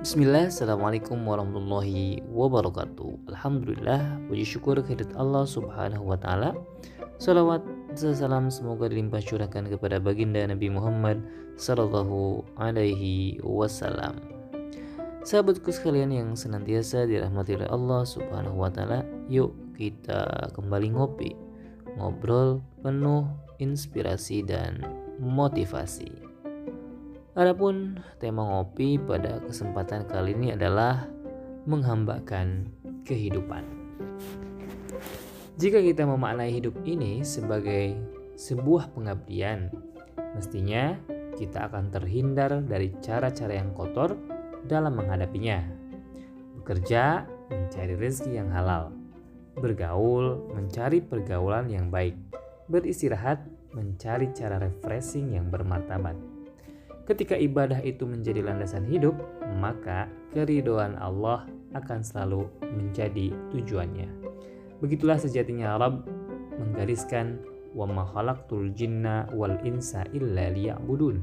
Bismillah, Assalamualaikum warahmatullahi wabarakatuh. Alhamdulillah, puji syukur kehadirat Allah subhanahu wa ta'ala. Salawat salam semoga dilimpah curahkan kepada baginda Nabi Muhammad Sallallahu alaihi wasallam. Sahabatku sekalian yang senantiasa dirahmati oleh Allah subhanahu wa ta'ala Yuk kita kembali ngopi Ngobrol penuh inspirasi dan motivasi Adapun tema ngopi pada kesempatan kali ini adalah menghambakan kehidupan. Jika kita memaknai hidup ini sebagai sebuah pengabdian, mestinya kita akan terhindar dari cara-cara yang kotor dalam menghadapinya. Bekerja, mencari rezeki yang halal. Bergaul, mencari pergaulan yang baik. Beristirahat, mencari cara refreshing yang bermartabat Ketika ibadah itu menjadi landasan hidup, maka keridoan Allah akan selalu menjadi tujuannya. Begitulah sejatinya Rabb menggariskan wa ma jinna wal insa illa liya'budun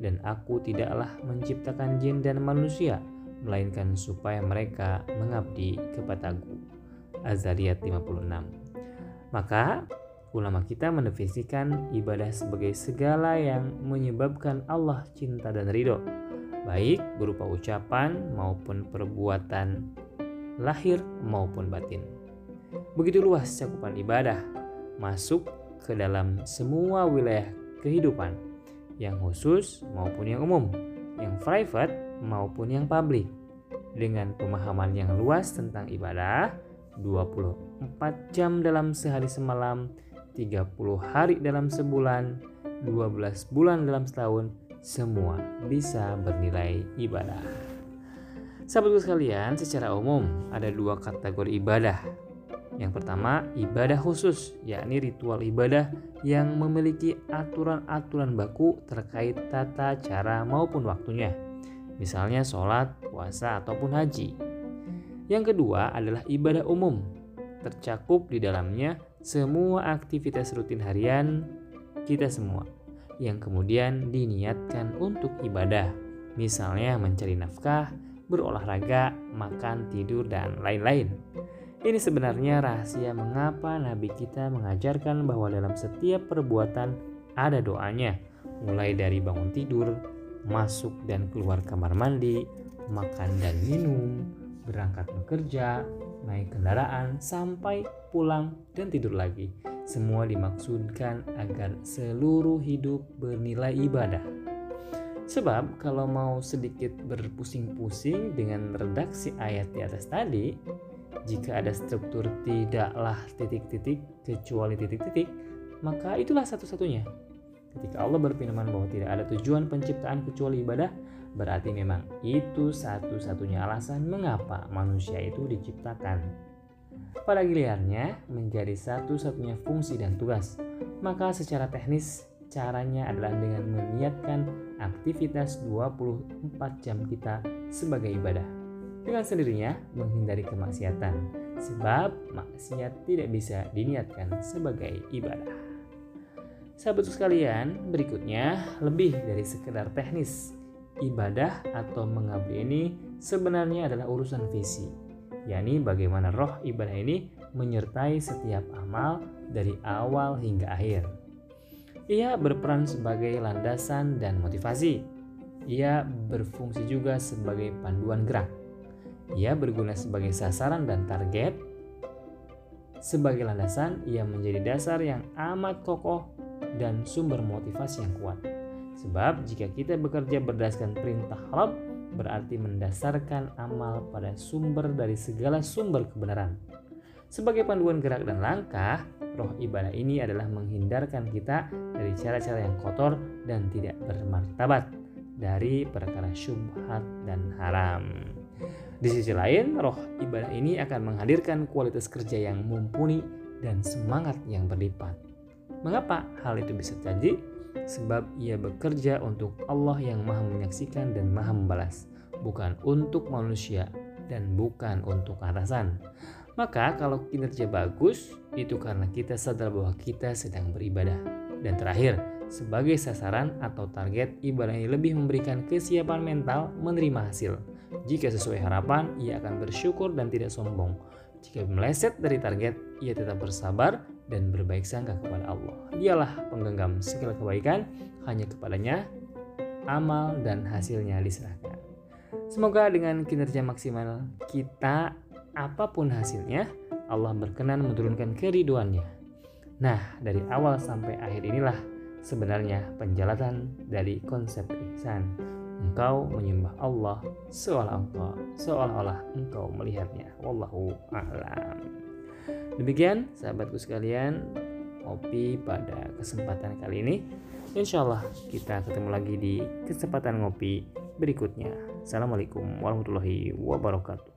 dan aku tidaklah menciptakan jin dan manusia melainkan supaya mereka mengabdi kepadaku. Azariyat 56. Maka Ulama kita mendefinisikan ibadah sebagai segala yang menyebabkan Allah cinta dan ridho, baik berupa ucapan maupun perbuatan lahir maupun batin. Begitu luas cakupan ibadah, masuk ke dalam semua wilayah kehidupan, yang khusus maupun yang umum, yang private maupun yang publik. Dengan pemahaman yang luas tentang ibadah, 24 jam dalam sehari semalam, 30 hari dalam sebulan, 12 bulan dalam setahun, semua bisa bernilai ibadah. Sahabatku sekalian, secara umum ada dua kategori ibadah. Yang pertama, ibadah khusus, yakni ritual ibadah yang memiliki aturan-aturan baku terkait tata cara maupun waktunya. Misalnya sholat, puasa, ataupun haji. Yang kedua adalah ibadah umum, tercakup di dalamnya semua aktivitas rutin harian kita semua yang kemudian diniatkan untuk ibadah, misalnya mencari nafkah, berolahraga, makan, tidur, dan lain-lain. Ini sebenarnya rahasia mengapa Nabi kita mengajarkan bahwa dalam setiap perbuatan ada doanya, mulai dari bangun tidur, masuk dan keluar kamar mandi, makan dan minum, berangkat bekerja, naik kendaraan, sampai pulang dan tidur lagi. Semua dimaksudkan agar seluruh hidup bernilai ibadah. Sebab kalau mau sedikit berpusing-pusing dengan redaksi ayat di atas tadi, jika ada struktur tidaklah titik-titik kecuali titik-titik, maka itulah satu-satunya. Ketika Allah berfirman bahwa tidak ada tujuan penciptaan kecuali ibadah, berarti memang itu satu-satunya alasan mengapa manusia itu diciptakan. Pada gilirannya menjadi satu-satunya fungsi dan tugas, maka secara teknis caranya adalah dengan meniatkan aktivitas 24 jam kita sebagai ibadah. Dengan sendirinya menghindari kemaksiatan, sebab maksiat tidak bisa diniatkan sebagai ibadah. Sahabat sekalian, berikutnya lebih dari sekedar teknis ibadah atau mengabdi ini sebenarnya adalah urusan visi, yakni bagaimana roh ibadah ini menyertai setiap amal dari awal hingga akhir. Ia berperan sebagai landasan dan motivasi. Ia berfungsi juga sebagai panduan gerak. Ia berguna sebagai sasaran dan target. Sebagai landasan, ia menjadi dasar yang amat kokoh dan sumber motivasi yang kuat. Sebab jika kita bekerja berdasarkan perintah Rabb, berarti mendasarkan amal pada sumber dari segala sumber kebenaran. Sebagai panduan gerak dan langkah, roh ibadah ini adalah menghindarkan kita dari cara-cara yang kotor dan tidak bermartabat dari perkara syubhat dan haram. Di sisi lain, roh ibadah ini akan menghadirkan kualitas kerja yang mumpuni dan semangat yang berlipat. Mengapa hal itu bisa terjadi? Sebab ia bekerja untuk Allah yang Maha Menyaksikan dan Maha Membalas, bukan untuk manusia dan bukan untuk atasan. Maka kalau kinerja bagus, itu karena kita sadar bahwa kita sedang beribadah. Dan terakhir, sebagai sasaran atau target, ibadah ini lebih memberikan kesiapan mental menerima hasil. Jika sesuai harapan, ia akan bersyukur dan tidak sombong. Jika meleset dari target, ia tetap bersabar dan berbaik sangka kepada Allah. Dialah penggenggam segala kebaikan, hanya kepadanya amal dan hasilnya diserahkan. Semoga dengan kinerja maksimal kita, apa pun hasilnya, Allah berkenan menurunkan keriduannya. Nah, dari awal sampai akhir inilah sebenarnya penjelasan dari konsep ihsan. Engkau menyembah Allah seolah-olah seolah-olah engkau melihatnya. Wallahu a'lam. Demikian sahabatku sekalian, ngopi pada kesempatan kali ini. Insya Allah kita ketemu lagi di kesempatan ngopi berikutnya. Assalamualaikum warahmatullahi wabarakatuh.